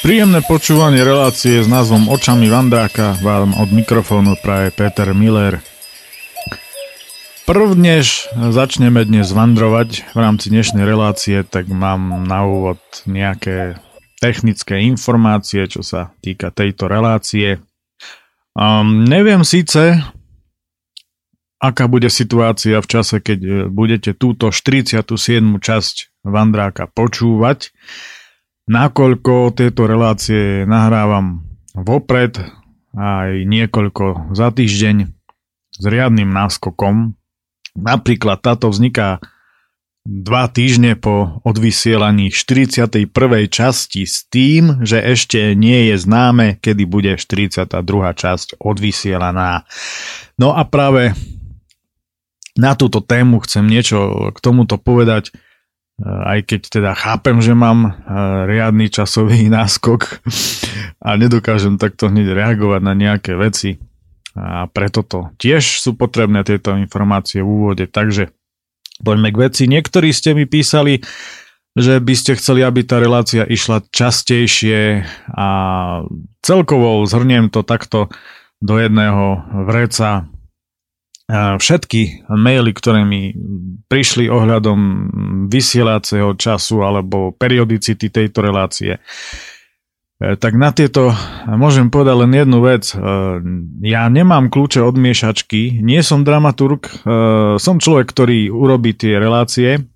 Príjemné počúvanie relácie s názvom Očami Vandráka vám od mikrofónu praje Peter Miller. Prvnež začneme dnes vandrovať v rámci dnešnej relácie, tak mám na úvod nejaké technické informácie, čo sa týka tejto relácie. Um, neviem síce, aká bude situácia v čase, keď budete túto 47. časť Vandráka počúvať, nakoľko tieto relácie nahrávam vopred aj niekoľko za týždeň s riadnym náskokom. Napríklad táto vzniká dva týždne po odvysielaní 41. časti s tým, že ešte nie je známe, kedy bude 42. časť odvysielaná. No a práve na túto tému chcem niečo k tomuto povedať aj keď teda chápem, že mám eh, riadny časový náskok a nedokážem takto hneď reagovať na nejaké veci. A preto to tiež sú potrebné tieto informácie v úvode. Takže poďme k veci. Niektorí ste mi písali, že by ste chceli, aby tá relácia išla častejšie a celkovo zhrniem to takto do jedného vreca všetky maily, ktoré mi prišli ohľadom vysielacieho času alebo periodicity tejto relácie, e, tak na tieto môžem povedať len jednu vec. E, ja nemám kľúče od miešačky, nie som dramaturg, e, som človek, ktorý urobí tie relácie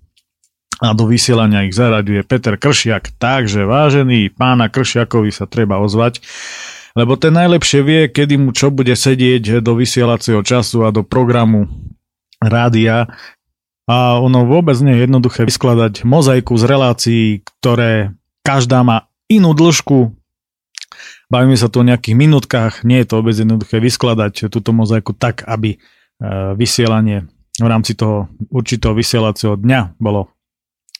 a do vysielania ich zaraďuje Peter Kršiak. Takže vážený pána Kršiakovi sa treba ozvať lebo ten najlepšie vie, kedy mu čo bude sedieť do vysielacieho času a do programu rádia. A ono vôbec nie je jednoduché vyskladať mozaiku z relácií, ktoré každá má inú dĺžku. Bavíme sa tu o nejakých minútkach, nie je to vôbec jednoduché vyskladať túto mozaiku tak, aby e, vysielanie v rámci toho určitého vysielacieho dňa bolo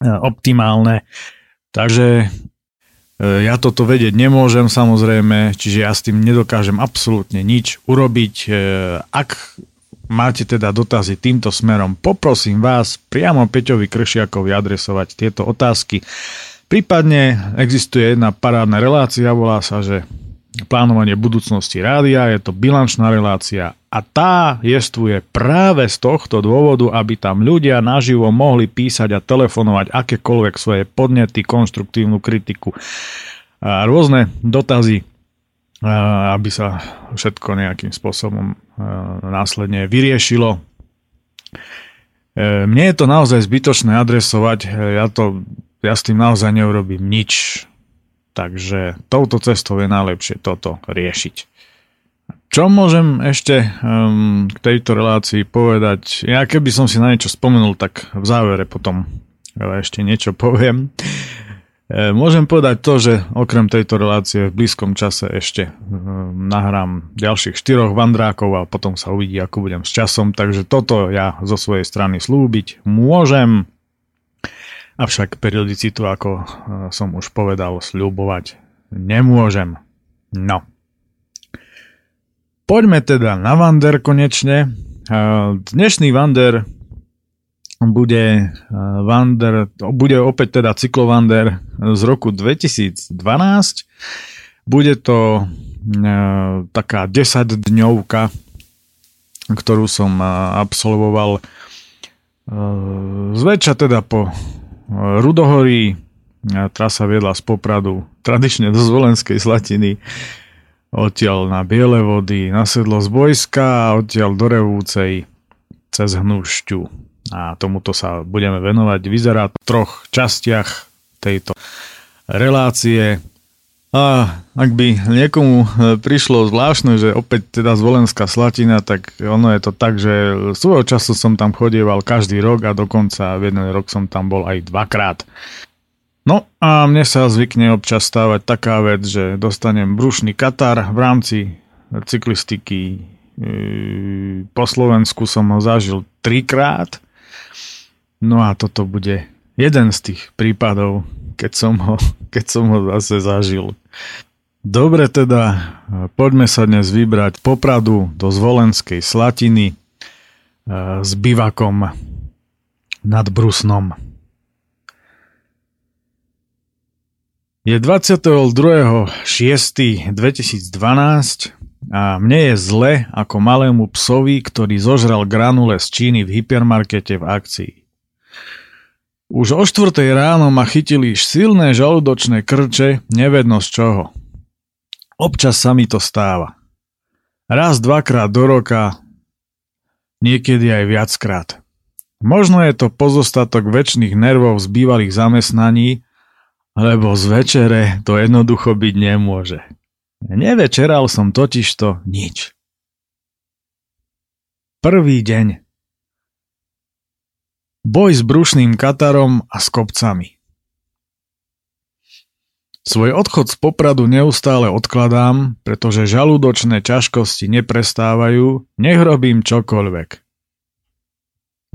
e, optimálne. Takže ja toto vedieť nemôžem samozrejme, čiže ja s tým nedokážem absolútne nič urobiť. E, ak máte teda dotazy týmto smerom, poprosím vás priamo Peťovi Kršiakovi adresovať tieto otázky. Prípadne existuje jedna parádna relácia, volá sa, že plánovanie budúcnosti rádia, je to bilančná relácia a tá jestvuje práve z tohto dôvodu, aby tam ľudia naživo mohli písať a telefonovať akékoľvek svoje podnety, konštruktívnu kritiku a rôzne dotazy, aby sa všetko nejakým spôsobom následne vyriešilo. E, mne je to naozaj zbytočné adresovať, ja, to, ja s tým naozaj neurobím nič Takže touto cestou je najlepšie toto riešiť. Čo môžem ešte um, k tejto relácii povedať? Ja keby som si na niečo spomenul, tak v závere potom ešte niečo poviem. E, môžem povedať to, že okrem tejto relácie v blízkom čase ešte um, nahrám ďalších štyroch vandrákov a potom sa uvidí, ako budem s časom. Takže toto ja zo svojej strany slúbiť môžem. Avšak periodicitu, ako e, som už povedal, sľubovať nemôžem. No. Poďme teda na Vander konečne. E, dnešný Vander bude, e, Vander, bude opäť teda cyklovander z roku 2012. Bude to taká 10 dňovka, ktorú som absolvoval zväčša teda po Rudohorí, trasa viedla z Popradu, tradične do Zvolenskej Slatiny, odtiaľ na Biele vody, na sedlo z Bojska odtiaľ do Revúcej cez Hnušťu. A tomuto sa budeme venovať. Vyzerá v troch častiach tejto relácie. A ak by niekomu e, prišlo zvláštne, že opäť teda zvolenská slatina, tak ono je to tak, že svojho času som tam chodieval každý rok a dokonca v jeden rok som tam bol aj dvakrát. No a mne sa zvykne občas stávať taká vec, že dostanem brušný katar v rámci cyklistiky. E, po Slovensku som ho zažil trikrát. No a toto bude jeden z tých prípadov, keď som ho, keď som ho zase zažil. Dobre teda, poďme sa dnes vybrať popradu do Zvolenskej Slatiny e, s bivakom nad Brusnom. Je 22.6.2012 a mne je zle ako malému psovi, ktorý zožral granule z Číny v hypermarkete v akcii. Už o 4 ráno ma chytili silné žalúdočné krče, nevedno z čoho. Občas sa mi to stáva. Raz, dvakrát do roka, niekedy aj viackrát. Možno je to pozostatok väčšných nervov z bývalých zamestnaní, lebo z večere to jednoducho byť nemôže. Nevečeral som totižto nič. Prvý deň. Boj s brušným katarom a s kopcami. Svoj odchod z Popradu neustále odkladám, pretože žalúdočné ťažkosti neprestávajú, nech robím čokoľvek.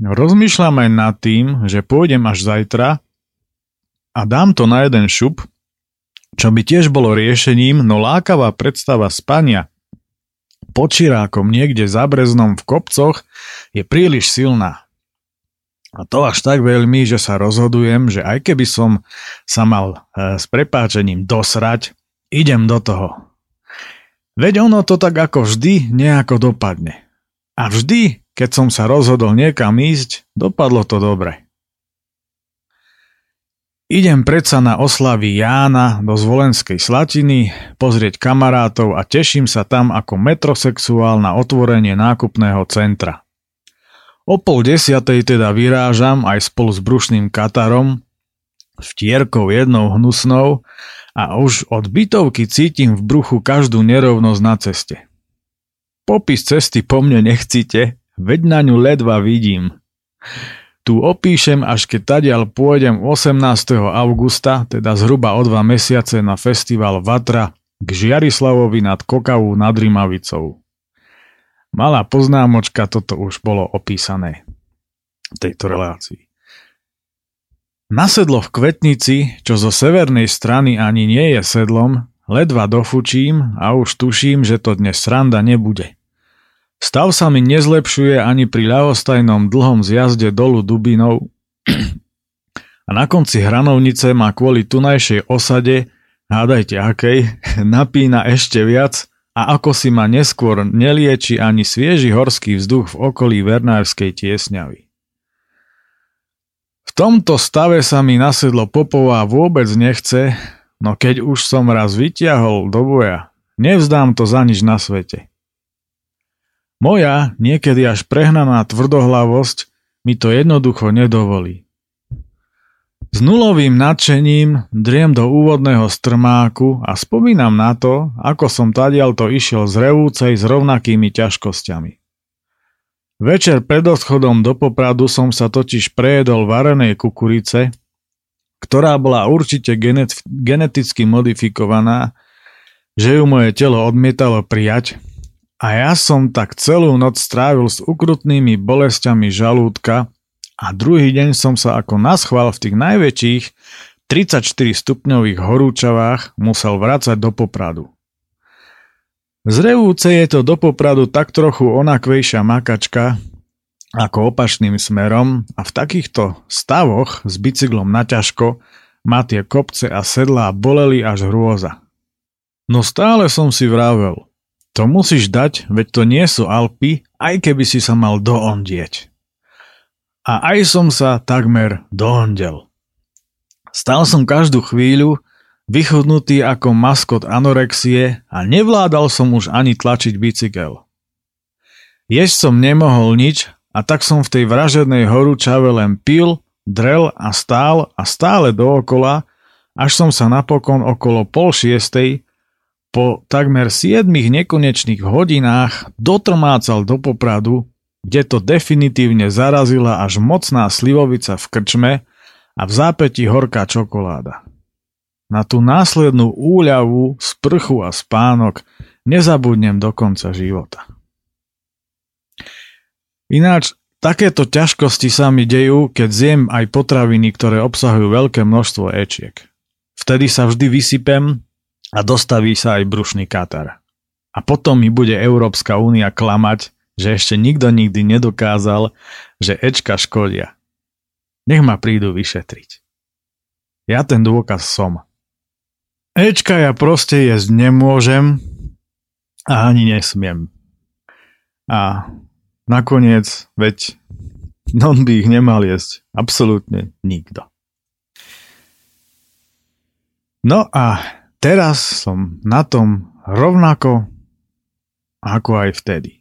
Rozmýšľam aj nad tým, že pôjdem až zajtra a dám to na jeden šup, čo by tiež bolo riešením, no lákavá predstava spania pod niekde za breznom v kopcoch je príliš silná. A to až tak veľmi, že sa rozhodujem, že aj keby som sa mal e, s prepáčením dosrať, idem do toho. Veď ono to tak ako vždy nejako dopadne. A vždy, keď som sa rozhodol niekam ísť, dopadlo to dobre. Idem predsa na oslavy Jána do Zvolenskej Slatiny, pozrieť kamarátov a teším sa tam ako metrosexuál na otvorenie nákupného centra. O pol desiatej teda vyrážam aj spolu s brušným katarom, vtierkou jednou hnusnou a už od bytovky cítim v bruchu každú nerovnosť na ceste. Popis cesty po mne nechcite, veď na ňu ledva vidím. Tu opíšem, až keď tadiaľ pôjdem 18. augusta, teda zhruba o dva mesiace na festival Vatra k Žiarislavovi nad Kokavou nad Rimavicou. Malá poznámočka, toto už bolo opísané v tejto relácii. Nasedlo v Kvetnici, čo zo severnej strany ani nie je sedlom, ledva dofučím a už tuším, že to dnes sranda nebude. Stav sa mi nezlepšuje ani pri ľavostajnom dlhom zjazde dolu Dubinou a na konci hranovnice má kvôli tunajšej osade, hádajte akej, napína ešte viac a ako si ma neskôr nelieči ani svieži horský vzduch v okolí Vernárskej tiesňavy. V tomto stave sa mi nasedlo Popová vôbec nechce, no keď už som raz vytiahol do boja, nevzdám to za nič na svete. Moja, niekedy až prehnaná tvrdohlavosť, mi to jednoducho nedovolí. S nulovým nadšením driem do úvodného strmáku a spomínam na to, ako som tadiaľ to išiel z revúcej s rovnakými ťažkosťami. Večer pred odchodom do Popradu som sa totiž prejedol varenej kukurice, ktorá bola určite genet- geneticky modifikovaná, že ju moje telo odmietalo prijať a ja som tak celú noc strávil s ukrutnými bolestiami žalúdka a druhý deň som sa ako naschval v tých najväčších 34 stupňových horúčavách musel vrácať do Popradu. Zrevúce je to do Popradu tak trochu onakvejšia makačka ako opačným smerom a v takýchto stavoch s bicyklom naťažko ma tie kopce a sedlá boleli až hrôza. No stále som si vravel – to musíš dať, veď to nie sú Alpy, aj keby si sa mal doondieť. A aj som sa takmer doondel. Stal som každú chvíľu, vychodnutý ako maskot anorexie a nevládal som už ani tlačiť bicykel. Jesť som nemohol nič a tak som v tej vražednej horúčave len pil, drel a stál a stále dookola, až som sa napokon okolo pol šiestej po takmer 7 nekonečných hodinách dotrmácal do Popradu, kde to definitívne zarazila až mocná slivovica v krčme a v zápäti horká čokoláda. Na tú následnú úľavu, sprchu a spánok nezabudnem do konca života. Ináč, takéto ťažkosti sa mi dejú, keď zjem aj potraviny, ktoré obsahujú veľké množstvo ečiek. Vtedy sa vždy vysypem a dostaví sa aj brušný katar. A potom mi bude Európska únia klamať, že ešte nikto nikdy nedokázal, že Ečka škodia. Nech ma prídu vyšetriť. Ja ten dôkaz som. Ečka ja proste jesť nemôžem a ani nesmiem. A nakoniec, veď non by ich nemal jesť absolútne nikto. No a teraz som na tom rovnako ako aj vtedy.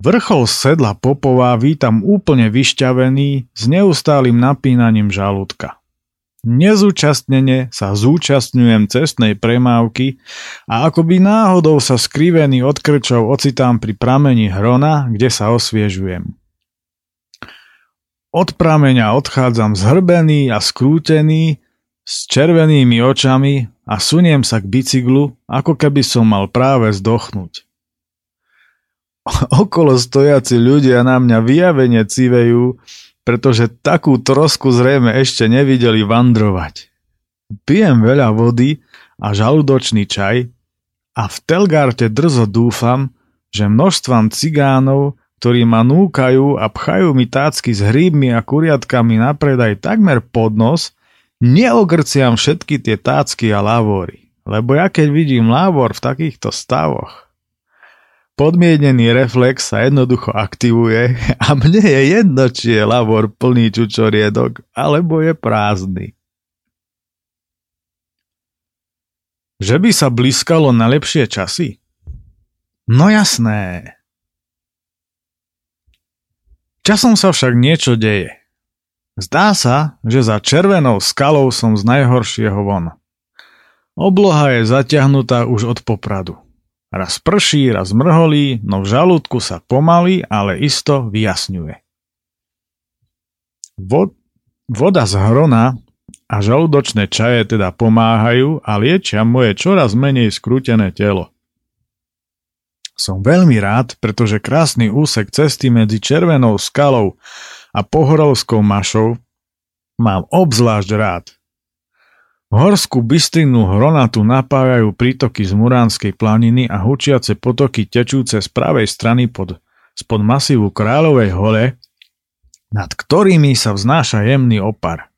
Vrchol sedla Popová vítam úplne vyšťavený s neustálým napínaním žalúdka. Nezúčastnene sa zúčastňujem cestnej premávky a akoby náhodou sa skrivený od krčov ocitám pri pramení hrona, kde sa osviežujem. Od prameňa odchádzam zhrbený a skrútený, s červenými očami a suniem sa k bicyklu, ako keby som mal práve zdochnúť. Okolo stojaci ľudia na mňa vyjavene civejú, pretože takú trosku zrejme ešte nevideli vandrovať. Pijem veľa vody a žalúdočný čaj a v Telgarte drzo dúfam, že množstvom cigánov, ktorí ma núkajú a pchajú mi tácky s hríbmi a kuriatkami na predaj takmer pod nos, neogrciam všetky tie tácky a lavory. Lebo ja keď vidím lávor v takýchto stavoch, Podmienený reflex sa jednoducho aktivuje a mne je jedno, či je lavor plný čučoriedok, alebo je prázdny. Že by sa blízkalo na lepšie časy? No jasné. Časom sa však niečo deje. Zdá sa, že za červenou skalou som z najhoršieho von. Obloha je zatiahnutá už od popradu. Raz prší, raz mrholí, no v žalúdku sa pomaly, ale isto vyjasňuje. Vod, voda z hrona a žalúdočné čaje teda pomáhajú a liečia moje čoraz menej skrútené telo. Som veľmi rád, pretože krásny úsek cesty medzi Červenou skalou a Pohorovskou mašou mám obzvlášť rád – Horskú bystrinu Hronatu napájajú prítoky z Muránskej planiny a hučiace potoky tečúce z pravej strany pod, spod masívu Kráľovej hole, nad ktorými sa vznáša jemný opar.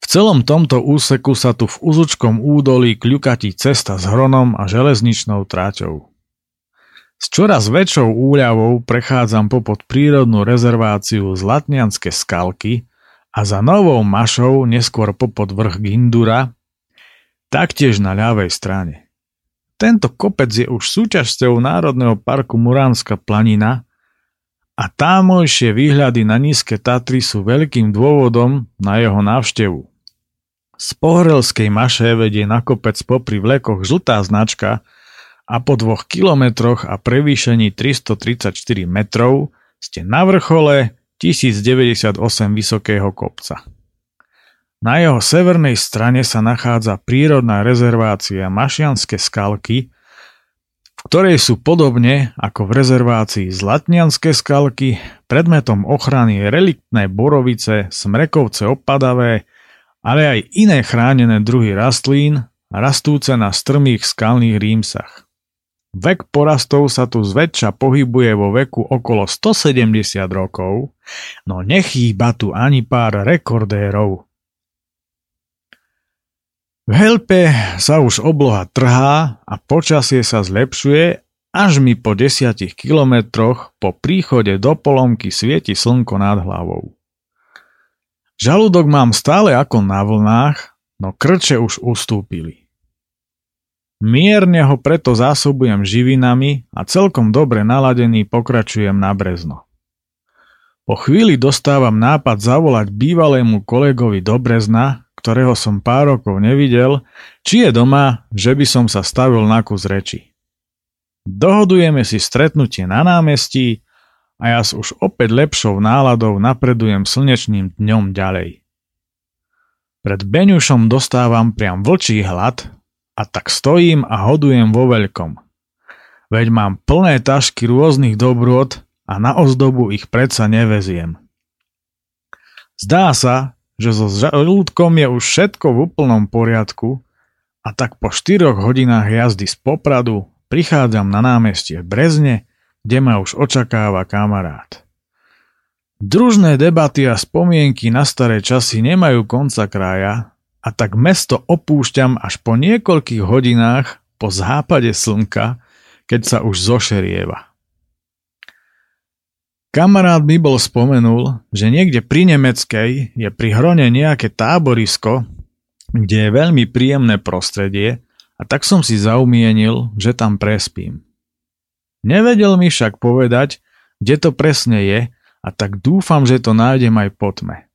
V celom tomto úseku sa tu v úzučkom údolí kľukatí cesta s hronom a železničnou tráťou. S čoraz väčšou úľavou prechádzam popod prírodnú rezerváciu Zlatnianske skalky, a za novou mašou neskôr popod vrch Gindura, taktiež na ľavej strane. Tento kopec je už súčasťou Národného parku Muránska planina a támojšie výhľady na nízke Tatry sú veľkým dôvodom na jeho návštevu. Z Pohrelskej maše vedie na kopec popri vlekoch žltá značka a po dvoch kilometroch a prevýšení 334 metrov ste na vrchole 1098 vysokého kopca. Na jeho severnej strane sa nachádza prírodná rezervácia Mašianske skalky, v ktorej sú podobne ako v rezervácii Zlatnianske skalky predmetom ochrany reliktné borovice, smrekovce opadavé, ale aj iné chránené druhy rastlín rastúce na strmých skalných rímsach. Vek porastov sa tu zväčša pohybuje vo veku okolo 170 rokov, no nechýba tu ani pár rekordérov. V Helpe sa už obloha trhá a počasie sa zlepšuje, až mi po desiatich kilometroch po príchode do polomky svieti slnko nad hlavou. Žalúdok mám stále ako na vlnách, no krče už ustúpili. Mierne ho preto zásobujem živinami a celkom dobre naladený pokračujem na Brezno. Po chvíli dostávam nápad zavolať bývalému kolegovi do Brezna, ktorého som pár rokov nevidel, či je doma, že by som sa stavil na kus reči. Dohodujeme si stretnutie na námestí a ja s už opäť lepšou náladou napredujem slnečným dňom ďalej. Pred Beňušom dostávam priam vlčí hlad a tak stojím a hodujem vo veľkom. Veď mám plné tašky rôznych dobrôd a na ozdobu ich predsa neveziem. Zdá sa, že so žalúdkom je už všetko v úplnom poriadku a tak po 4 hodinách jazdy z Popradu prichádzam na námestie v Brezne, kde ma už očakáva kamarát. Družné debaty a spomienky na staré časy nemajú konca kraja a tak mesto opúšťam až po niekoľkých hodinách po západe slnka, keď sa už zošerieva. Kamarát mi bol spomenul, že niekde pri Nemeckej je pri Hrone nejaké táborisko, kde je veľmi príjemné prostredie a tak som si zaumienil, že tam prespím. Nevedel mi však povedať, kde to presne je a tak dúfam, že to nájdem aj po tme.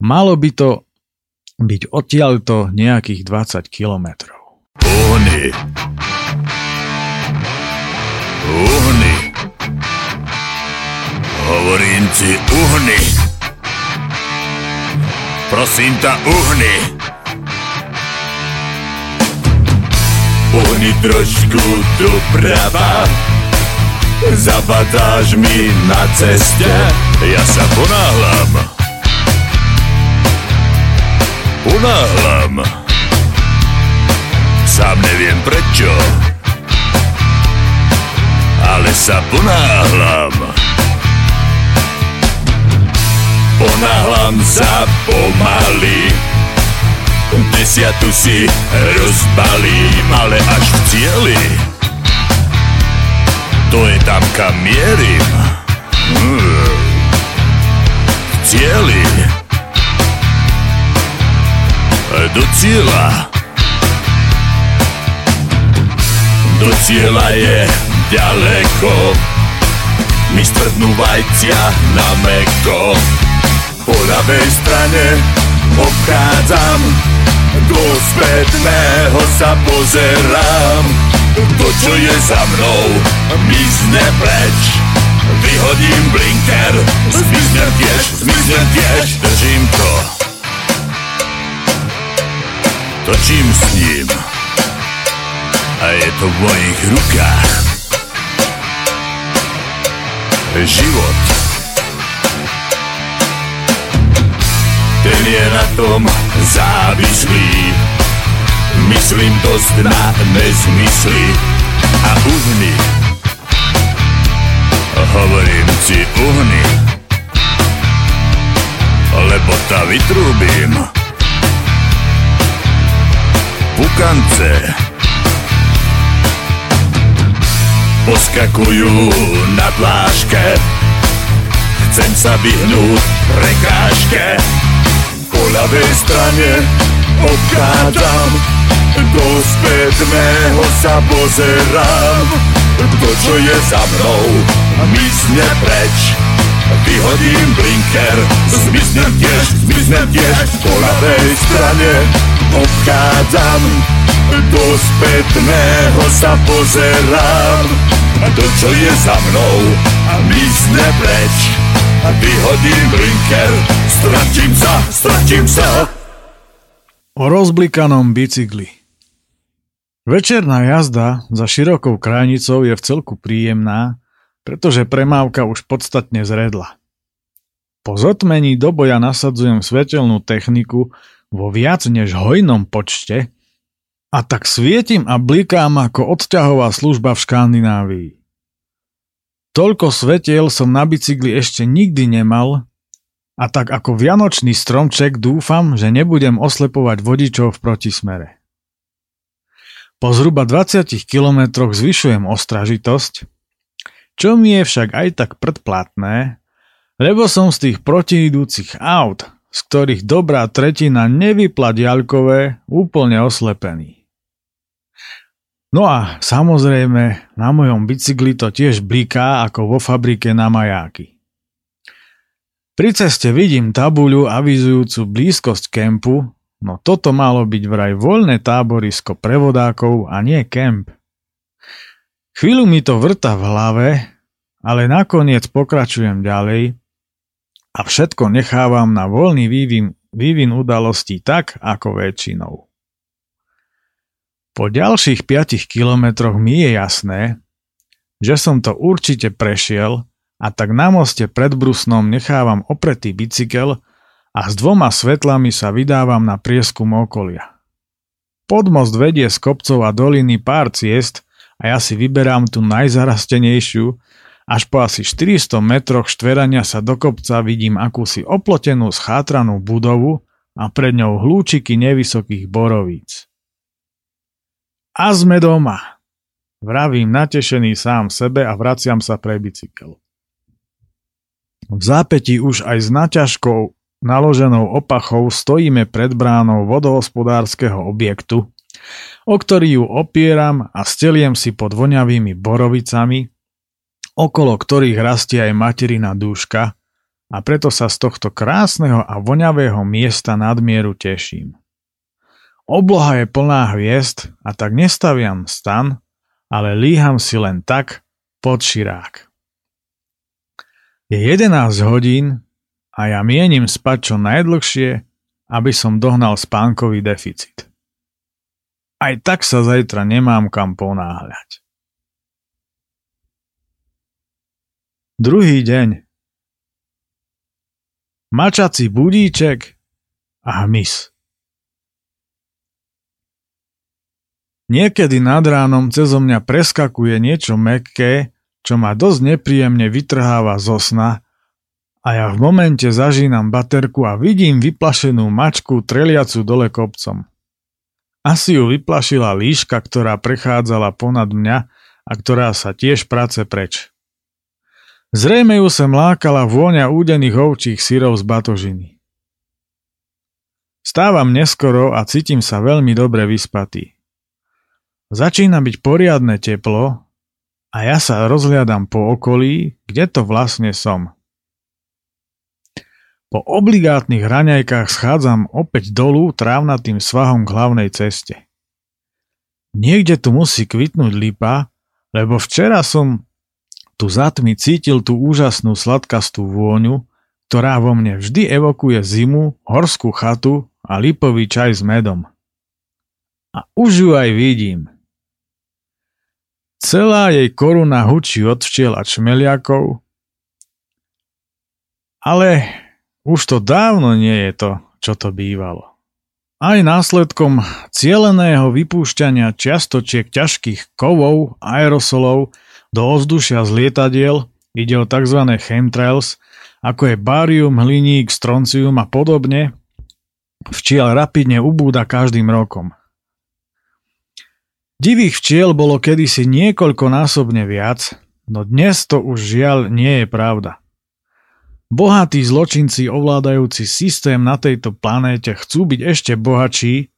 Malo by to byť odtiaľto nejakých 20 kilometrov. Uhni. Uhni. Hovorím ti, uhni. Prosím ťa, uhni. Uhni trošku doprava. Zabadáš mi na ceste. Ja sa ponáhľam. Ponáhľam. Sám neviem prečo, ale sa ponáhľam. Ponáhľam sa pomaly, desiatu si rozbalím, ale až v cieli. To je tam, kam mierim. Hmm. V cieli do cieľa. Do cieľa je ďaleko, mi stvrtnú vajcia na meko. Po ľavej strane obchádzam, do spätného sa pozerám. To, čo je za mnou, mizne preč. Vyhodím blinker, zmiznem tiež, zmiznem tiež, držím to točím s ním. A je to v mojich rukách. Život. Ten je na tom závislý. Myslím dosť na nezmysly a uhny Hovorím si uhny Lebo ta vytrúbím pukance. Poskakujú na pláške Chcem sa vyhnúť prekážke. Po ľavej strane obchádzam Do spätného sa pozerám. To, čo je za mnou, mysne preč Vyhodím blinker, zmiznem tiež, zmiznem tiež Po ľavej strane. Obchádzam Do spätného sa pozerám To, čo je za mnou a mysne preč. Vyhodím blinker, stratím sa, stratím sa. O rozblikanom bicykli. Večerná jazda za širokou krajnicou je v celku príjemná, pretože premávka už podstatne zredla. Po zotmení do boja nasadzujem svetelnú techniku vo viac než hojnom počte a tak svietim a blikám ako odťahová služba v Škandinávii. Toľko svetiel som na bicykli ešte nikdy nemal a tak ako vianočný stromček dúfam, že nebudem oslepovať vodičov v protismere. Po zhruba 20 kilometroch zvyšujem ostražitosť, čo mi je však aj tak predplatné, lebo som z tých protiidúcich aut z ktorých dobrá tretina nevypla diaľkové, úplne oslepený. No a samozrejme, na mojom bicykli to tiež bliká ako vo fabrike na majáky. Pri ceste vidím tabuľu avizujúcu blízkosť kempu, no toto malo byť vraj voľné táborisko prevodákov a nie kemp. Chvíľu mi to vrta v hlave, ale nakoniec pokračujem ďalej a všetko nechávam na voľný vývin, vývin udalostí tak, ako väčšinou. Po ďalších 5 kilometroch mi je jasné, že som to určite prešiel a tak na moste pred Brusnom nechávam opretý bicykel a s dvoma svetlami sa vydávam na prieskum okolia. Pod most vedie z kopcov a doliny pár ciest a ja si vyberám tú najzarastenejšiu, až po asi 400 metroch štverania sa do kopca vidím akúsi oplotenú schátranou budovu a pred ňou hlúčiky nevysokých borovíc. A sme doma, vravím natešený sám sebe a vraciam sa pre bicykel. V zápäti už aj s naťažkou naloženou opachou stojíme pred bránou vodohospodárskeho objektu, o ktorý ju opieram a steliem si pod voňavými borovicami, okolo ktorých rastie aj materina dúška a preto sa z tohto krásneho a voňavého miesta nadmieru teším. Obloha je plná hviezd a tak nestaviam stan, ale líham si len tak pod širák. Je 11 hodín a ja mienim spať čo najdlhšie, aby som dohnal spánkový deficit. Aj tak sa zajtra nemám kam ponáhľať. Druhý deň. Mačací budíček a hmyz. Niekedy nad ránom cezo mňa preskakuje niečo mekké, čo ma dosť nepríjemne vytrháva zo sna a ja v momente zažínam baterku a vidím vyplašenú mačku treliacu dole kopcom. Asi ju vyplašila líška, ktorá prechádzala ponad mňa a ktorá sa tiež prace preč. Zrejme ju sem lákala vôňa údených ovčích syrov z batožiny. Stávam neskoro a cítim sa veľmi dobre vyspatý. Začína byť poriadne teplo a ja sa rozhliadam po okolí, kde to vlastne som. Po obligátnych raňajkách schádzam opäť dolu trávnatým svahom k hlavnej ceste. Niekde tu musí kvitnúť lipa, lebo včera som tu za tmy cítil tú úžasnú sladkastú vôňu, ktorá vo mne vždy evokuje zimu, horskú chatu a lipový čaj s medom. A už ju aj vidím – Celá jej koruna hučí od včiel a čmeliakov, ale už to dávno nie je to, čo to bývalo. Aj následkom cieleného vypúšťania čiastočiek ťažkých kovov, aerosolov do ovzdušia z lietadiel ide o tzv. chemtrails, ako je barium, hliník, stroncium a podobne, včiel rapidne ubúda každým rokom. Divých včiel bolo kedysi niekoľkonásobne viac, no dnes to už žiaľ nie je pravda. Bohatí zločinci ovládajúci systém na tejto planéte chcú byť ešte bohatší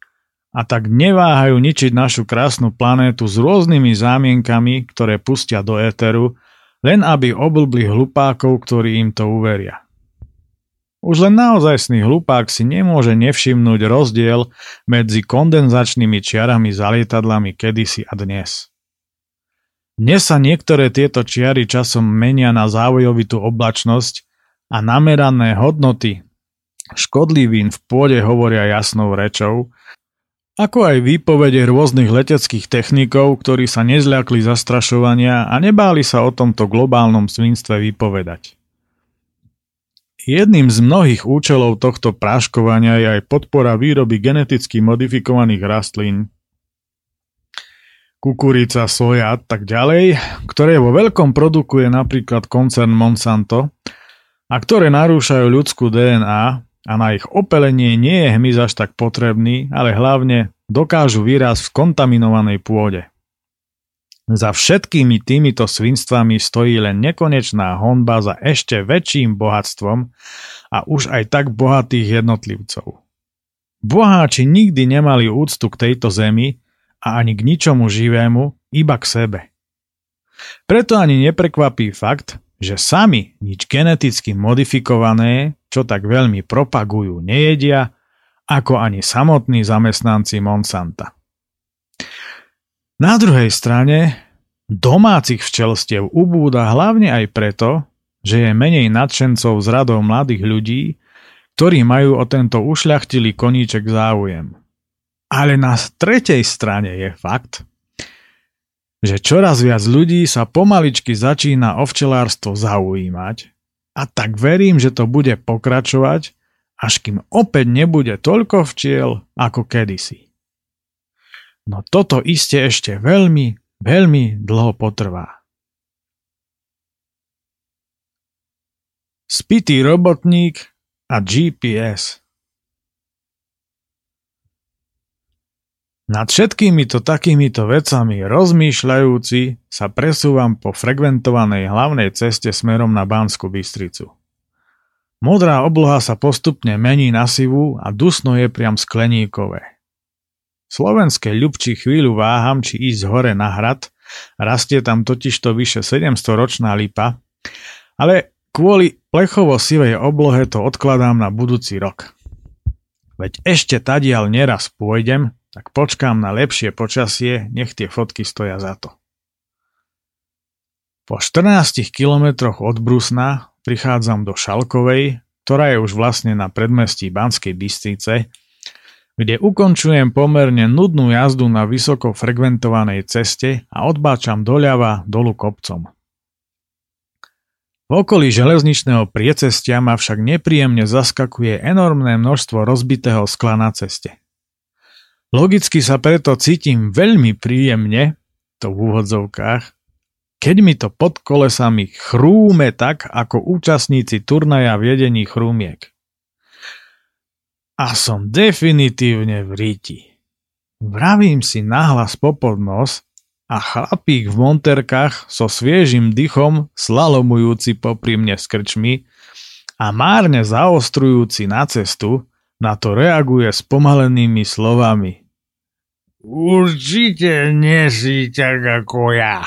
a tak neváhajú ničiť našu krásnu planétu s rôznymi zámienkami, ktoré pustia do éteru, len aby oblbli hlupákov, ktorí im to uveria. Už len naozajstný hlupák si nemôže nevšimnúť rozdiel medzi kondenzačnými čiarami za lietadlami kedysi a dnes. Dnes sa niektoré tieto čiary časom menia na závojovitú oblačnosť a namerané hodnoty škodlivín v pôde hovoria jasnou rečou, ako aj výpovede rôznych leteckých technikov, ktorí sa nezľakli zastrašovania a nebáli sa o tomto globálnom svinstve vypovedať. Jedným z mnohých účelov tohto práškovania je aj podpora výroby geneticky modifikovaných rastlín, kukurica, soja a tak ďalej, ktoré vo veľkom produkuje napríklad koncern Monsanto a ktoré narúšajú ľudskú DNA a na ich opelenie nie je hmyz až tak potrebný, ale hlavne dokážu výraz v kontaminovanej pôde. Za všetkými týmito svinstvami stojí len nekonečná honba za ešte väčším bohatstvom a už aj tak bohatých jednotlivcov. Boháči nikdy nemali úctu k tejto zemi a ani k ničomu živému, iba k sebe. Preto ani neprekvapí fakt, že sami nič geneticky modifikované, čo tak veľmi propagujú, nejedia, ako ani samotní zamestnanci Monsanta. Na druhej strane, domácich včelstiev ubúda hlavne aj preto, že je menej nadšencov z radou mladých ľudí, ktorí majú o tento ušľachtilý koníček záujem. Ale na tretej strane je fakt, že čoraz viac ľudí sa pomaličky začína o včelárstvo zaujímať a tak verím, že to bude pokračovať, až kým opäť nebude toľko včiel ako kedysi. No toto iste ešte veľmi, veľmi dlho potrvá. Spitý robotník a GPS Nad všetkýmito takýmito vecami rozmýšľajúci sa presúvam po frekventovanej hlavnej ceste smerom na Bánsku Bystricu. Modrá obloha sa postupne mení na sivú a dusno je priam skleníkové. Slovenské ľubči chvíľu váham, či ísť hore na hrad, rastie tam totižto vyše 700 ročná lipa, ale kvôli plechovo-sivej oblohe to odkladám na budúci rok. Veď ešte tadiaľ neraz pôjdem, tak počkám na lepšie počasie, nech tie fotky stoja za to. Po 14 kilometroch od Brusna prichádzam do Šalkovej, ktorá je už vlastne na predmestí Banskej Bystrice, kde ukončujem pomerne nudnú jazdu na vysoko frekventovanej ceste a odbáčam doľava dolu kopcom. V okolí železničného priecestia ma však nepríjemne zaskakuje enormné množstvo rozbitého skla na ceste. Logicky sa preto cítim veľmi príjemne, to v úvodzovkách, keď mi to pod kolesami chrúme tak, ako účastníci turnaja viedení chrúmiek. A som definitívne v ríti. Vravím si nahlas popod nos a chlapík v monterkách so sviežým dychom slalomujúci popri mne s krčmi a márne zaostrujúci na cestu, na to reaguje spomalenými slovami. Určite nie si tak ako ja.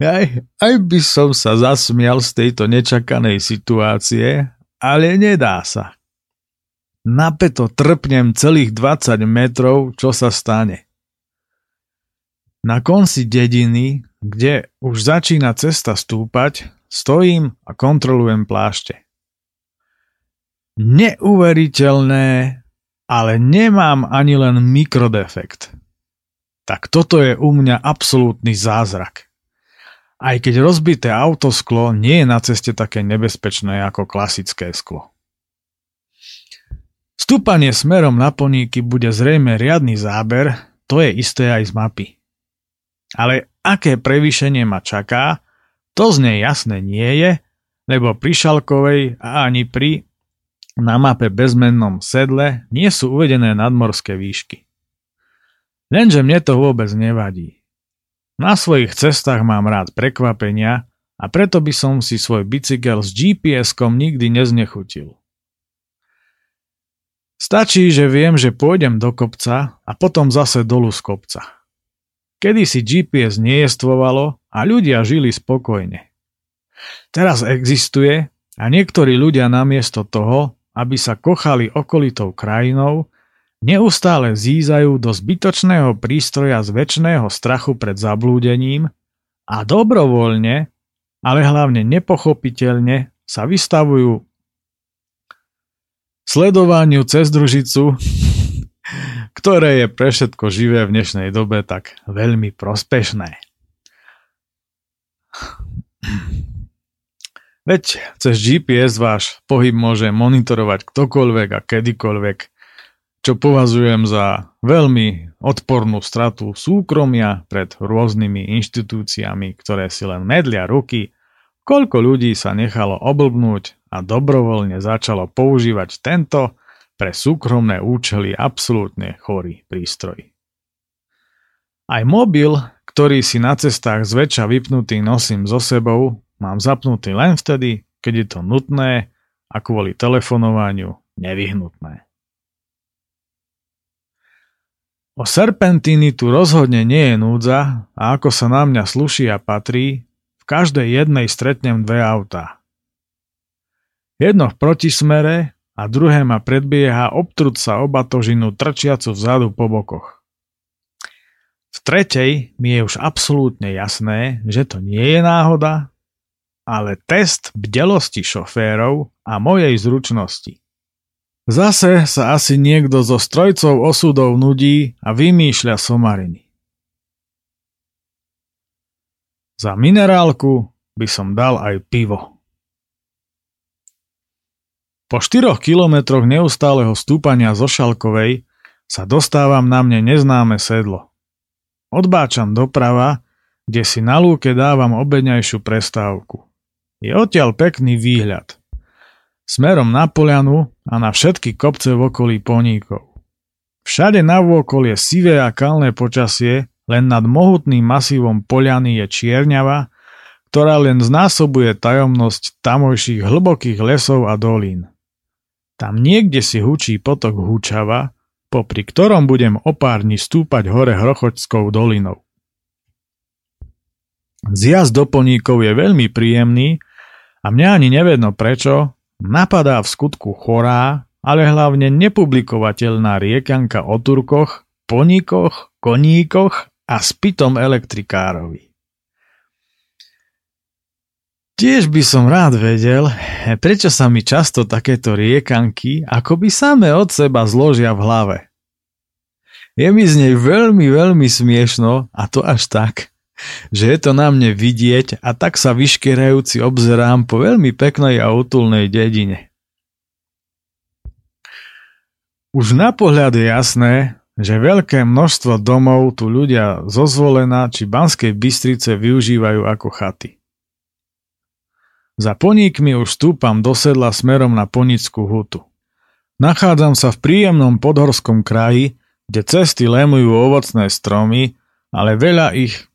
Aj, aj by som sa zasmial z tejto nečakanej situácie, ale nedá sa. Napeto trpnem celých 20 metrov, čo sa stane. Na konci dediny, kde už začína cesta stúpať, stojím a kontrolujem plášte. Neuveriteľné, ale nemám ani len mikrodefekt. Tak toto je u mňa absolútny zázrak. Aj keď rozbité autosklo nie je na ceste také nebezpečné ako klasické sklo. Stúpanie smerom na poníky bude zrejme riadny záber, to je isté aj z mapy. Ale aké prevýšenie ma čaká, to z nej jasné nie je, lebo pri Šalkovej a ani pri na mape bezmennom sedle nie sú uvedené nadmorské výšky. Lenže mne to vôbec nevadí. Na svojich cestách mám rád prekvapenia a preto by som si svoj bicykel s GPS-kom nikdy neznechutil. Stačí, že viem, že pôjdem do kopca a potom zase dolu z kopca. Kedy si GPS nejestvovalo a ľudia žili spokojne. Teraz existuje a niektorí ľudia namiesto toho aby sa kochali okolitou krajinou, neustále zízajú do zbytočného prístroja z väčšného strachu pred zablúdením a dobrovoľne, ale hlavne nepochopiteľne sa vystavujú sledovaniu cez družicu, ktoré je pre všetko živé v dnešnej dobe tak veľmi prospešné. Veď cez GPS váš pohyb môže monitorovať ktokoľvek a kedykoľvek, čo považujem za veľmi odpornú stratu súkromia pred rôznymi inštitúciami, ktoré si len medlia ruky, koľko ľudí sa nechalo oblbnúť a dobrovoľne začalo používať tento pre súkromné účely absolútne chorý prístroj. Aj mobil, ktorý si na cestách zväčša vypnutý nosím so sebou, mám zapnutý len vtedy, keď je to nutné a kvôli telefonovaniu nevyhnutné. O serpentíny tu rozhodne nie je núdza a ako sa na mňa sluší a patrí, v každej jednej stretnem dve autá. Jedno v protismere a druhé ma predbieha obtrúca obatožinu trčiacu vzadu po bokoch. V tretej mi je už absolútne jasné, že to nie je náhoda, ale test bdelosti šoférov a mojej zručnosti. Zase sa asi niekto zo strojcov osudov nudí a vymýšľa somariny. Za minerálku by som dal aj pivo. Po 4 kilometroch neustáleho stúpania zo Šalkovej sa dostávam na mne neznáme sedlo. Odbáčam doprava, kde si na lúke dávam obedňajšiu prestávku. Je odtiaľ pekný výhľad. Smerom na polianu a na všetky kopce v okolí poníkov. Všade navôkol je sivé a kalné počasie, len nad mohutným masívom poliany je čierňava, ktorá len znásobuje tajomnosť tamojších hlbokých lesov a dolín. Tam niekde si hučí potok Húčava, popri ktorom budem o stúpať hore Hrochočskou dolinou. Zjazd do poníkov je veľmi príjemný a mňa ani nevedno prečo, napadá v skutku chorá, ale hlavne nepublikovateľná riekanka o Turkoch, poníkoch, koníkoch a spytom elektrikárovi. Tiež by som rád vedel, prečo sa mi často takéto riekanky akoby same od seba zložia v hlave. Je mi z nej veľmi, veľmi smiešno a to až tak, že je to na mne vidieť a tak sa vyškerajúci obzerám po veľmi peknej a útulnej dedine. Už na pohľad je jasné, že veľké množstvo domov tu ľudia zo Zvolena či Banskej Bystrice využívajú ako chaty. Za poníkmi už stúpam do sedla smerom na Ponickú hutu. Nachádzam sa v príjemnom podhorskom kraji, kde cesty lemujú ovocné stromy, ale veľa ich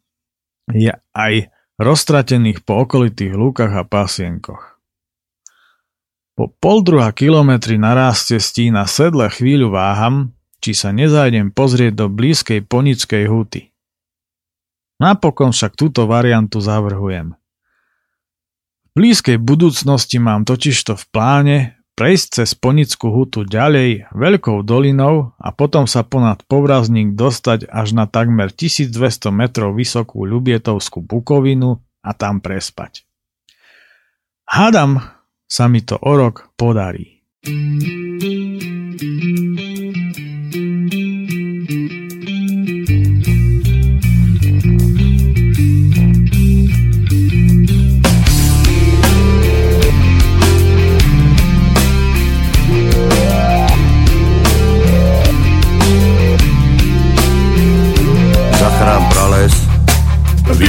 je aj roztratených po okolitých lúkach a pasienkoch. Po pol druhá kilometri naráste stí na sedle chvíľu váham, či sa nezájdem pozrieť do blízkej ponickej huty. Napokon však túto variantu zavrhujem. V blízkej budúcnosti mám totižto v pláne prejsť cez Ponickú hutu ďalej veľkou dolinou a potom sa ponad povrazník dostať až na takmer 1200 metrov vysokú Ľubietovskú bukovinu a tam prespať. Hádam, sa mi to o rok podarí.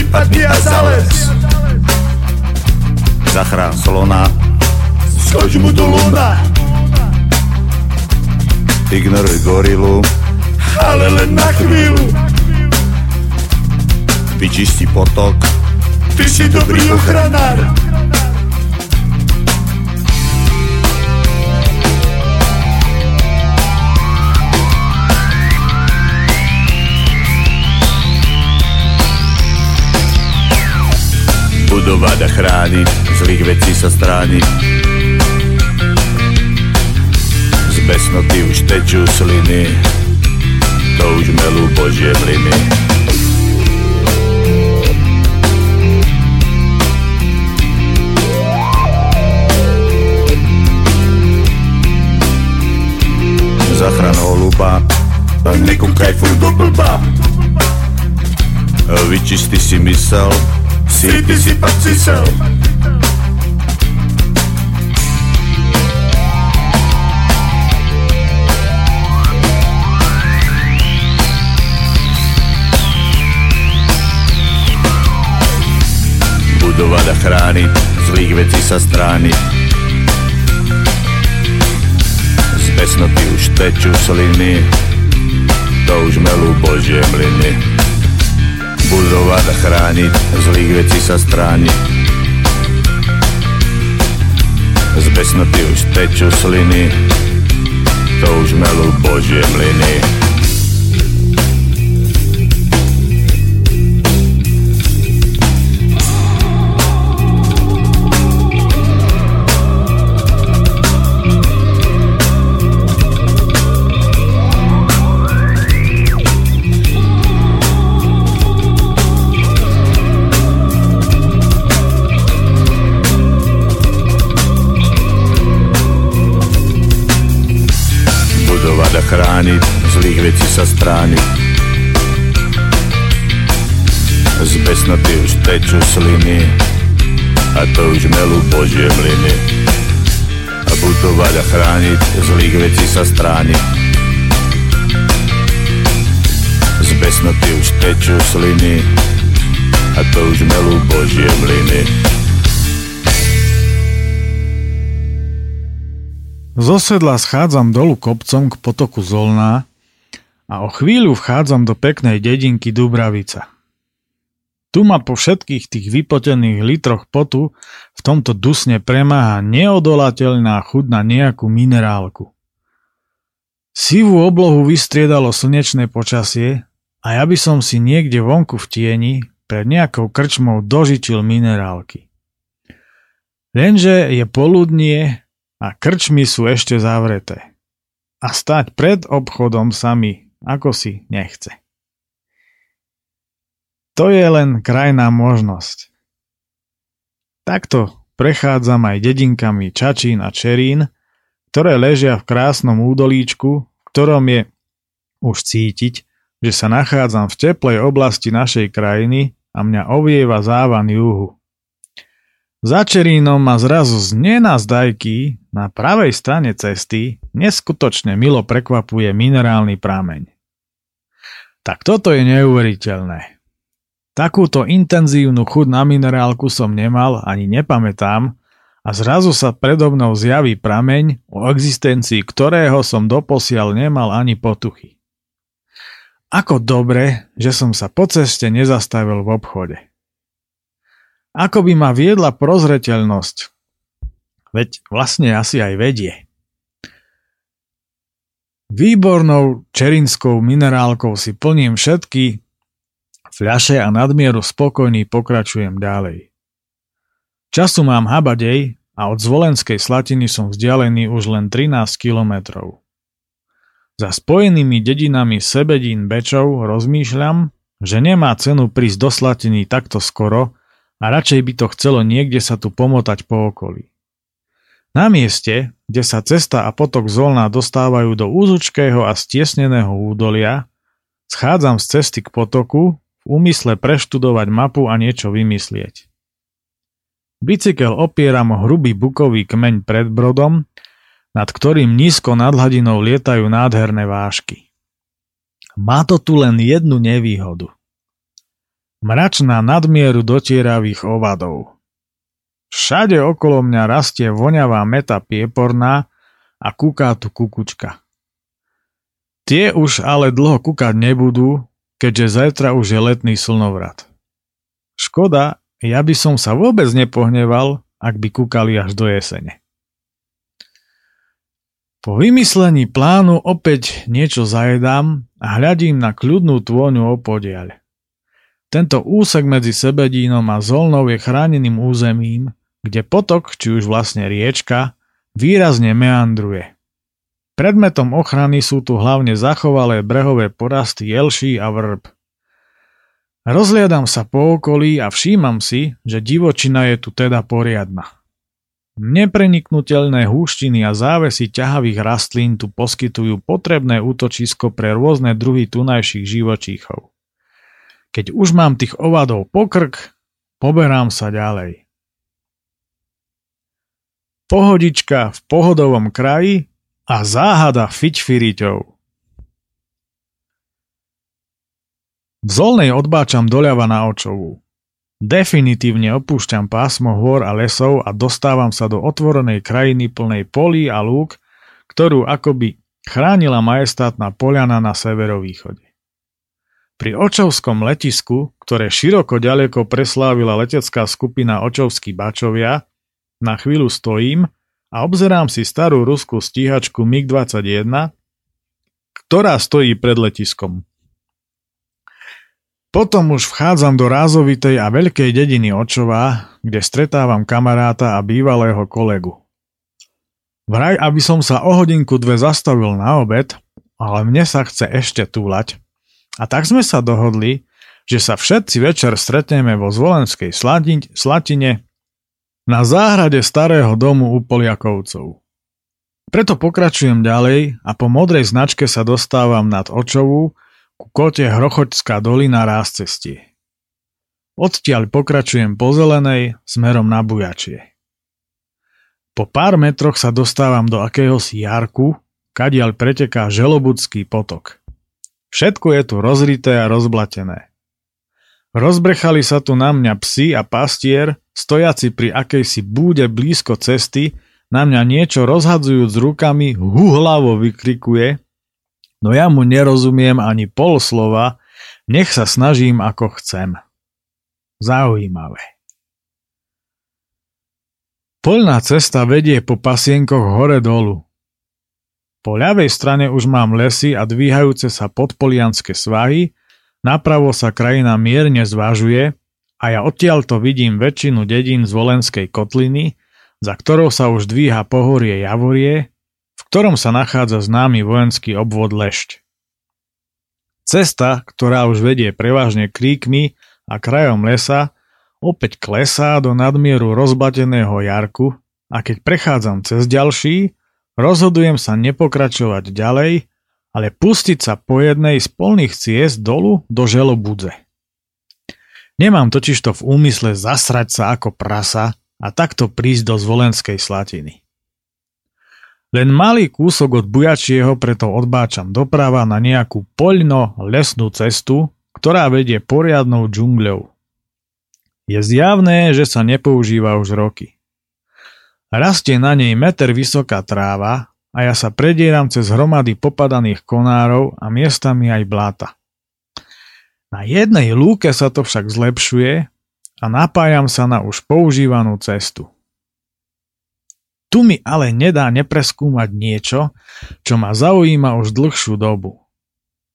Vypadni a zales. Zachrán slona, skoč mu do luna. Ignoruj gorilu. Ale len na chvíľu. Vyčisti potok. Ty si dobrý ochranár budovať a chrániť, zlých vecí sa strániť. Besnoty už tečú sliny To už melú božie mlyny. Zachran holuba A nekúkaj furt do blba. Vyčisti si mysel Simples impartição. Budova da hrani, zlih veci sa strani Zbesno u šteću slini To užmelu Božje mlini Budovať a chrániť, zlých vecí sa strániť. Z besnoty už tečú sliny, to už melú Božie mlyny. Sa strániť. Z besnoty už tečú sliny a to už melú Božie mlyny. A budovať a chrániť, zlých vecí sa strániť. Z besnoty už tečú sliny a to už melú Božie mlyny. Zo sedla schádzam dolu kopcom k potoku Zolná a o chvíľu vchádzam do peknej dedinky Dubravica. Tu ma po všetkých tých vypotených litroch potu v tomto dusne premáha neodolateľná chuť na nejakú minerálku. Sivú oblohu vystriedalo slnečné počasie a ja by som si niekde vonku v tieni pred nejakou krčmou dožičil minerálky. Lenže je poludnie a krčmy sú ešte zavreté. A stať pred obchodom sami ako si nechce. To je len krajná možnosť. Takto prechádzam aj dedinkami Čačín a Čerín, ktoré ležia v krásnom údolíčku, v ktorom je už cítiť, že sa nachádzam v teplej oblasti našej krajiny a mňa ovieva závan juhu. Za Čerínom ma zrazu z nenazdajky na pravej strane cesty neskutočne milo prekvapuje minerálny prameň. Tak toto je neuveriteľné. Takúto intenzívnu chuť na minerálku som nemal ani nepamätám a zrazu sa predo mnou zjaví prameň, o existencii ktorého som doposiaľ nemal ani potuchy. Ako dobre, že som sa po ceste nezastavil v obchode. Ako by ma viedla prozreteľnosť. Veď vlastne asi aj vedie. Výbornou čerinskou minerálkou si plním všetky fľaše a nadmieru spokojný pokračujem ďalej. Času mám habadej a od Zvolenskej Slatiny som vzdialený už len 13 kilometrov. Za spojenými dedinami Sebedín Bečov rozmýšľam, že nemá cenu prísť do Slatiny takto skoro a radšej by to chcelo niekde sa tu pomotať po okolí. Na mieste, kde sa cesta a potok zvolná dostávajú do úzučkého a stiesneného údolia, schádzam z cesty k potoku v úmysle preštudovať mapu a niečo vymyslieť. Bicykel opieram o hrubý bukový kmeň pred brodom, nad ktorým nízko nad hladinou lietajú nádherné vášky. Má to tu len jednu nevýhodu. Mračná nadmieru dotieravých ovadov – Všade okolo mňa rastie voňavá meta pieporná a kúká tu kukučka. Tie už ale dlho kúkať nebudú, keďže zajtra už je letný slnovrat. Škoda, ja by som sa vôbec nepohneval, ak by kúkali až do jesene. Po vymyslení plánu opäť niečo zajedám a hľadím na kľudnú tvôňu opodiaľ. Tento úsek medzi Sebedínom a Zolnou je chráneným územím, kde potok, či už vlastne riečka, výrazne meandruje. Predmetom ochrany sú tu hlavne zachovalé brehové porasty jelší a vrb. Rozliadam sa po okolí a všímam si, že divočina je tu teda poriadna. Nepreniknutelné húštiny a závesy ťahavých rastlín tu poskytujú potrebné útočisko pre rôzne druhy tunajších živočíchov. Keď už mám tých ovadov pokrk, poberám sa ďalej. Pohodička v pohodovom kraji a záhada fičfiriťov. V Zolnej odbáčam doľava na očovú. Definitívne opúšťam pásmo hôr a lesov a dostávam sa do otvorenej krajiny plnej polí a lúk, ktorú akoby chránila majestátna poliana na severovýchode. Pri Očovskom letisku, ktoré široko ďaleko preslávila letecká skupina Očovskí bačovia, na chvíľu stojím a obzerám si starú ruskú stíhačku MiG-21, ktorá stojí pred letiskom. Potom už vchádzam do rázovitej a veľkej dediny Očová, kde stretávam kamaráta a bývalého kolegu. Vraj, aby som sa o hodinku dve zastavil na obed, ale mne sa chce ešte túlať, a tak sme sa dohodli, že sa všetci večer stretneme vo Zvolenskej Slatine na záhrade starého domu u Poliakovcov. Preto pokračujem ďalej a po modrej značke sa dostávam nad Očovú ku kote Hrochočská dolina ráz cestie. Odtiaľ pokračujem po zelenej smerom na Bujačie. Po pár metroch sa dostávam do akéhosi jarku, kadiaľ preteká Želobudský potok. Všetko je tu rozrité a rozblatené. Rozbrechali sa tu na mňa psi a pastier, stojaci pri akejsi búde blízko cesty, na mňa niečo rozhadzujúc rukami huhlavo vykrikuje, no ja mu nerozumiem ani pol slova, nech sa snažím ako chcem. Zaujímavé. Poľná cesta vedie po pasienkoch hore dolu. Po ľavej strane už mám lesy a dvíhajúce sa podpolianské svahy, napravo sa krajina mierne zvážuje a ja odtiaľto vidím väčšinu dedín z Volenskej kotliny, za ktorou sa už dvíha pohorie Javorie, v ktorom sa nachádza známy vojenský obvod Lešť. Cesta, ktorá už vedie prevažne kríkmi a krajom lesa, opäť klesá do nadmieru rozbateného jarku a keď prechádzam cez ďalší, rozhodujem sa nepokračovať ďalej, ale pustiť sa po jednej z polných ciest dolu do želobudze. Nemám totižto v úmysle zasrať sa ako prasa a takto prísť do zvolenskej slatiny. Len malý kúsok od bujačieho preto odbáčam doprava na nejakú poľno-lesnú cestu, ktorá vedie poriadnou džungľou. Je zjavné, že sa nepoužíva už roky. Rastie na nej meter vysoká tráva a ja sa predieram cez hromady popadaných konárov a miestami aj bláta. Na jednej lúke sa to však zlepšuje a napájam sa na už používanú cestu. Tu mi ale nedá nepreskúmať niečo, čo ma zaujíma už dlhšiu dobu.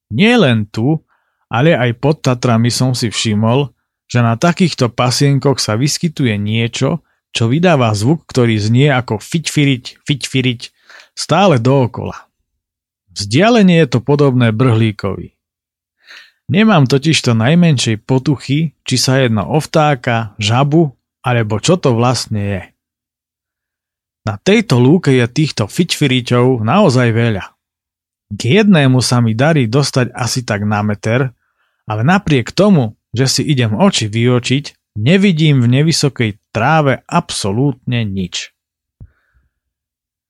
Nie len tu, ale aj pod Tatrami som si všimol, že na takýchto pasienkoch sa vyskytuje niečo, čo vydáva zvuk, ktorý znie ako fiťfiriť, fiťfiriť, stále dookola. Vzdialenie je to podobné brhlíkovi. Nemám totiž to najmenšej potuchy, či sa jedná o vtáka, žabu, alebo čo to vlastne je. Na tejto lúke je týchto fičfiriťov naozaj veľa. K jednému sa mi darí dostať asi tak na meter, ale napriek tomu, že si idem oči vyočiť, nevidím v nevysokej tráve absolútne nič.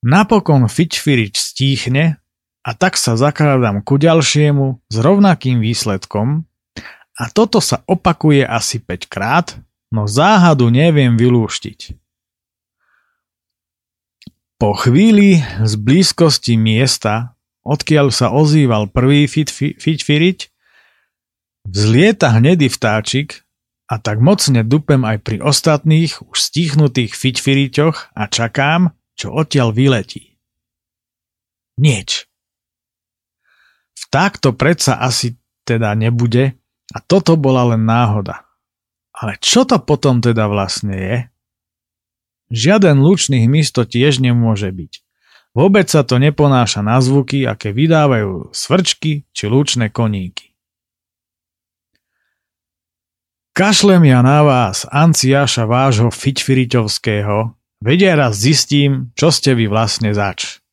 Napokon fičfirič stíchne a tak sa zakrádam ku ďalšiemu s rovnakým výsledkom a toto sa opakuje asi 5 krát, no záhadu neviem vylúštiť. Po chvíli z blízkosti miesta, odkiaľ sa ozýval prvý fičfiriť, vzlieta hnedý vtáčik a tak mocne dupem aj pri ostatných už stichnutých fičfiriťoch a čakám, čo odtiaľ vyletí. Nieč. Vták to predsa asi teda nebude a toto bola len náhoda. Ale čo to potom teda vlastne je? Žiaden lučný hmyz to tiež nemôže byť. Vôbec sa to neponáša na zvuky, aké vydávajú svrčky či lučné koníky. Kašlem ja na vás, Anciáša vášho Fičfiriťovského, vedia raz zistím, čo ste vy vlastne zač.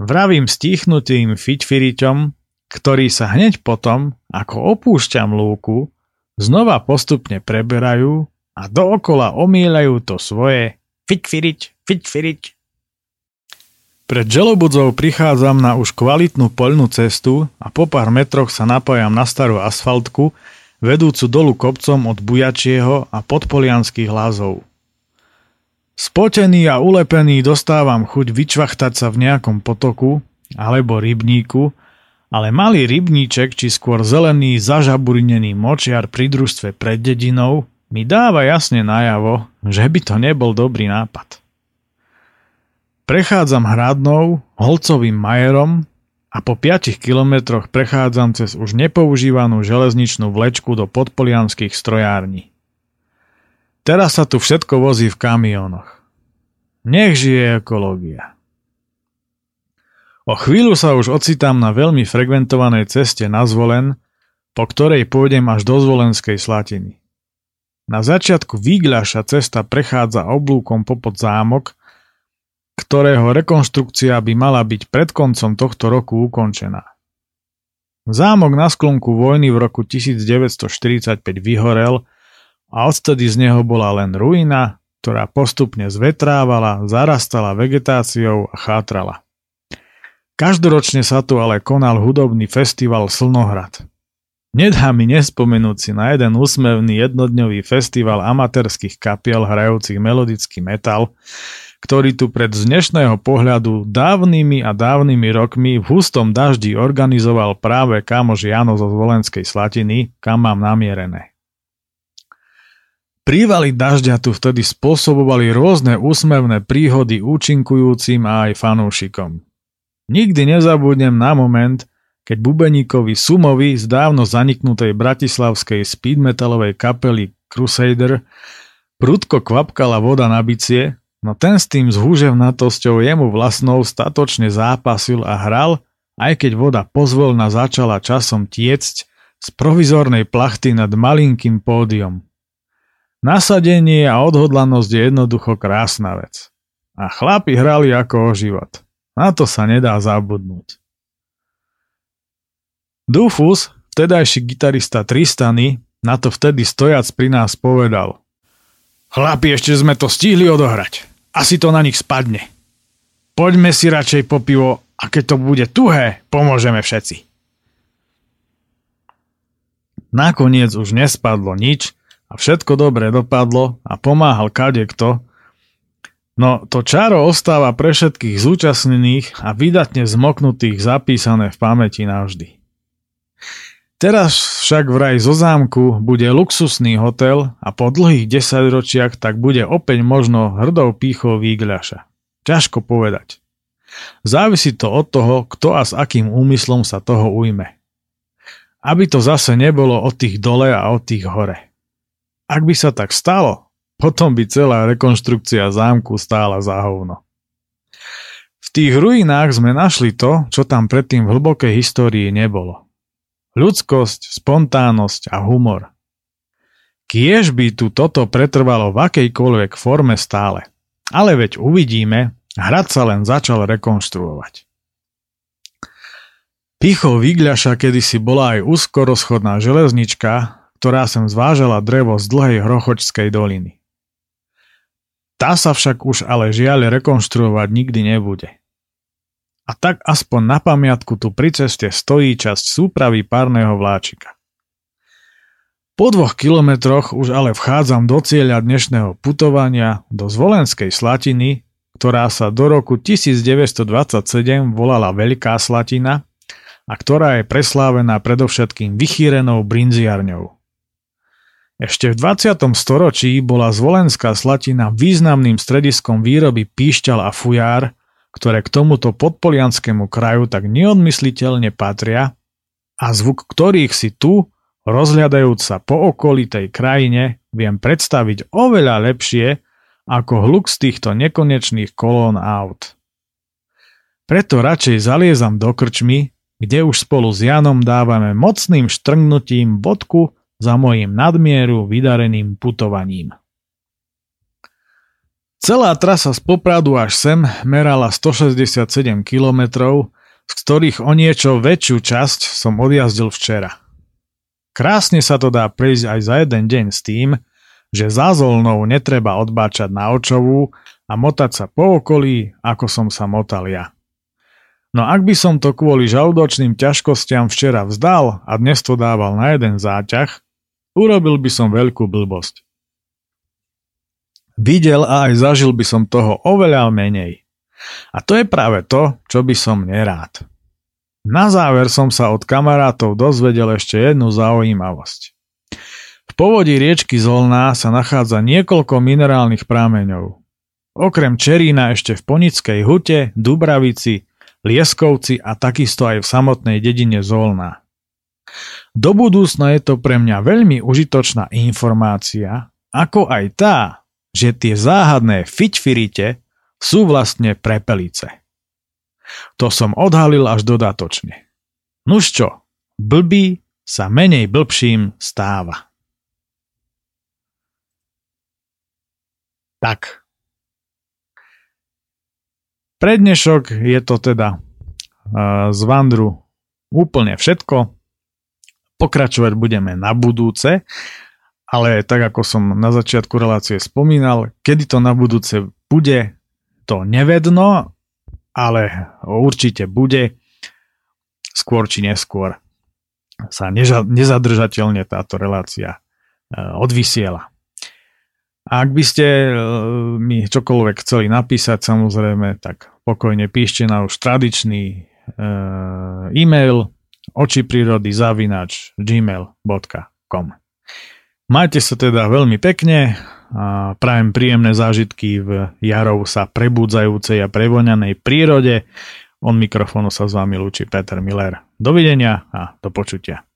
Vravím stichnutým Fičfiriťom, ktorí sa hneď potom, ako opúšťam lúku, znova postupne preberajú a dookola omíľajú to svoje fiťfiriť, fiťfiriť. Pred želobudzou prichádzam na už kvalitnú poľnú cestu a po pár metroch sa napájam na starú asfaltku, vedúcu dolu kopcom od Bujačieho a podpolianských lázov. Spotený a ulepený dostávam chuť vyčvachtať sa v nejakom potoku alebo rybníku, ale malý rybníček či skôr zelený zažaburinený močiar pri družstve pred dedinou mi dáva jasne najavo, že by to nebol dobrý nápad. Prechádzam hradnou, holcovým majerom a po 5 kilometroch prechádzam cez už nepoužívanú železničnú vlečku do podpolianských strojární. Teraz sa tu všetko vozí v kamionoch. Nech žije ekológia. O chvíľu sa už ocitám na veľmi frekventovanej ceste na Zvolen, po ktorej pôjdem až do Zvolenskej Slatiny. Na začiatku Výgľaša cesta prechádza oblúkom popod zámok, ktorého rekonštrukcia by mala byť pred koncom tohto roku ukončená. Zámok na sklonku vojny v roku 1945 vyhorel a odtedy z neho bola len ruina, ktorá postupne zvetrávala, zarastala vegetáciou a chátrala. Každoročne sa tu ale konal hudobný festival Slnohrad. Nedá mi nespomenúť si na jeden úsmevný jednodňový festival amatérských kapiel hrajúcich melodický metal, ktorý tu pred z dnešného pohľadu dávnymi a dávnymi rokmi v hustom daždi organizoval práve kamož Jano zo Zvolenskej Slatiny, kam mám namierené. Prívaly dažďa tu vtedy spôsobovali rôzne úsmevné príhody účinkujúcim a aj fanúšikom. Nikdy nezabudnem na moment, keď bubeníkovi Sumovi z dávno zaniknutej bratislavskej speed metalovej kapely Crusader prudko kvapkala voda na bicie, no ten s tým zhúževnatosťou jemu vlastnou statočne zápasil a hral, aj keď voda pozvolna začala časom tiecť z provizornej plachty nad malinkým pódium. Nasadenie a odhodlanosť je jednoducho krásna vec. A chlapi hrali ako o život. Na to sa nedá zabudnúť. Dufus, vtedajší gitarista Tristany, na to vtedy stojac pri nás povedal. Chlapi, ešte sme to stihli odohrať. Asi to na nich spadne. Poďme si radšej po pivo a keď to bude tuhé, pomôžeme všetci. Nakoniec už nespadlo nič a všetko dobre dopadlo a pomáhal kadekto, no to čaro ostáva pre všetkých zúčastnených a vydatne zmoknutých zapísané v pamäti navždy. Teraz však vraj zo zámku bude luxusný hotel a po dlhých desaťročiach tak bude opäť možno hrdou pýchou výgľaša. Ťažko povedať. Závisí to od toho, kto a s akým úmyslom sa toho ujme. Aby to zase nebolo od tých dole a od tých hore. Ak by sa tak stalo, potom by celá rekonštrukcia zámku stála za hovno. V tých ruinách sme našli to, čo tam predtým v hlbokej histórii nebolo – ľudskosť, spontánnosť a humor. Kiež by tu toto pretrvalo v akejkoľvek forme stále. Ale veď uvidíme, hrad sa len začal rekonštruovať. Pichou Vigľaša kedysi bola aj úzkorozchodná železnička, ktorá sem zvážala drevo z dlhej Hrochočskej doliny. Tá sa však už ale žiaľ rekonštruovať nikdy nebude a tak aspoň na pamiatku tu pri ceste stojí časť súpravy párneho vláčika. Po dvoch kilometroch už ale vchádzam do cieľa dnešného putovania do Zvolenskej Slatiny, ktorá sa do roku 1927 volala Veľká Slatina a ktorá je preslávená predovšetkým vychýrenou brinziarňou. Ešte v 20. storočí bola Zvolenská Slatina významným strediskom výroby píšťal a fujár, ktoré k tomuto podpolianskému kraju tak neodmysliteľne patria a zvuk ktorých si tu, rozhľadajúc sa po okolitej krajine, viem predstaviť oveľa lepšie ako hluk z týchto nekonečných kolón aut. Preto radšej zaliezam do krčmy, kde už spolu s Janom dávame mocným štrngnutím bodku za mojim nadmieru vydareným putovaním. Celá trasa z Popradu až sem merala 167 km, z ktorých o niečo väčšiu časť som odjazdil včera. Krásne sa to dá prejsť aj za jeden deň s tým, že za zolnou netreba odbáčať na očovú a motať sa po okolí, ako som sa motal ja. No ak by som to kvôli žalúdočným ťažkostiam včera vzdal a dnes to dával na jeden záťah, urobil by som veľkú blbosť. Videl a aj zažil by som toho oveľa menej. A to je práve to, čo by som nerád. Na záver som sa od kamarátov dozvedel ešte jednu zaujímavosť. V povodí riečky Zolná sa nachádza niekoľko minerálnych prámeňov. Okrem Čerína ešte v Ponickej hute, Dubravici, Lieskovci a takisto aj v samotnej dedine Zolná. Do budúcna je to pre mňa veľmi užitočná informácia, ako aj tá, že tie záhadné fiťfirite sú vlastne prepelice. To som odhalil až dodatočne. Nuž čo, blbý sa menej blbším stáva. Tak. Prednešok je to teda z Vandru úplne všetko. Pokračovať budeme na budúce ale tak ako som na začiatku relácie spomínal, kedy to na budúce bude, to nevedno, ale určite bude skôr či neskôr sa neža- nezadržateľne táto relácia e, odvysiela. Ak by ste e, mi čokoľvek chceli napísať, samozrejme, tak pokojne píšte na už tradičný e, e-mail oči prírody zavinač gmail.com Majte sa teda veľmi pekne a prajem príjemné zážitky v jarov sa prebudzajúcej a prevoňanej prírode. On mikrofónu sa s vami lúči Peter Miller. Dovidenia a do počutia.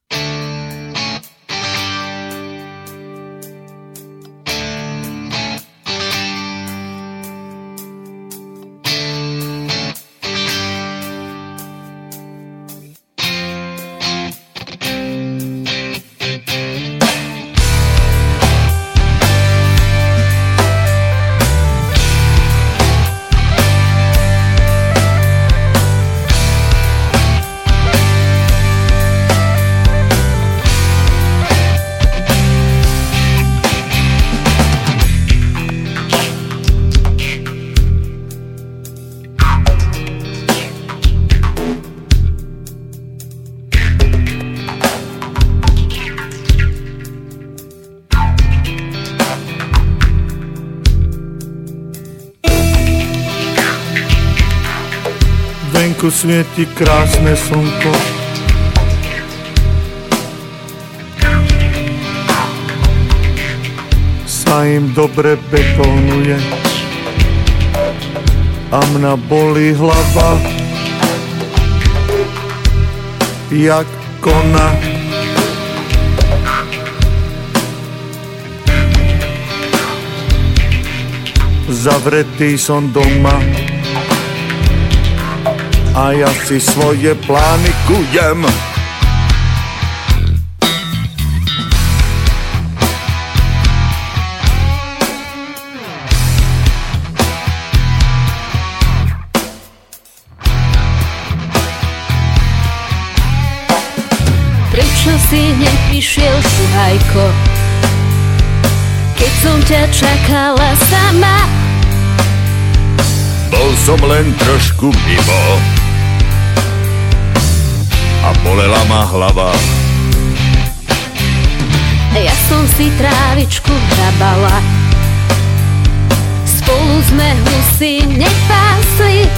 Svieti krásne slnko. Sa im dobre betónuje a mňa bolí hlava jak kona. Zavretý som doma a ja si svoje plány kujem. Prečo si neprišiel, šuhajko, keď som ťa čakala sama? Bol som len trošku mimo a bolela ma hlava. Ja som si trávičku hrabala, spolu sme husy nepásli.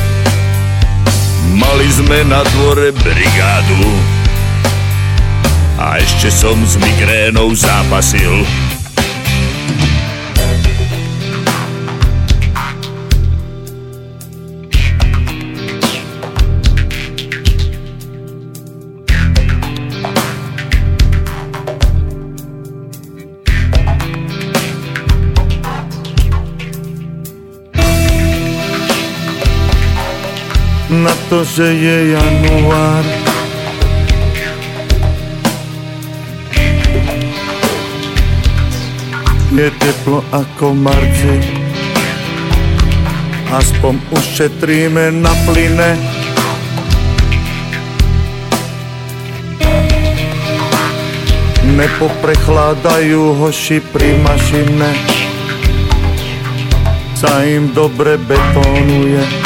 Mali sme na dvore brigádu a ešte som s migrénou zápasil. To, že je január. Je teplo ako marci, aspoň ušetríme na plyne. Nepoprechladajú hoši pri mašine, sa im dobre betónuje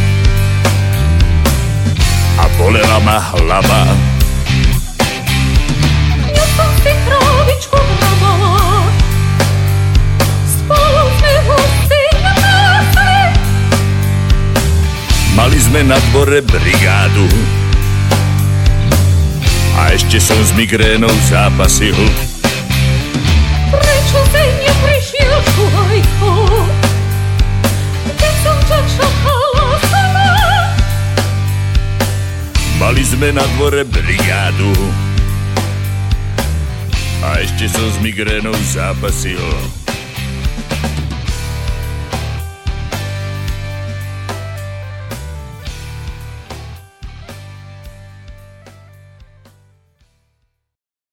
bolela ma hlava. Ja som si spolu sme husy nepásli. Mali sme na dvore brigádu a ešte som s migrénou zápasil. Mali sme na dvore brigádu a ešte som s migrénou zápasil.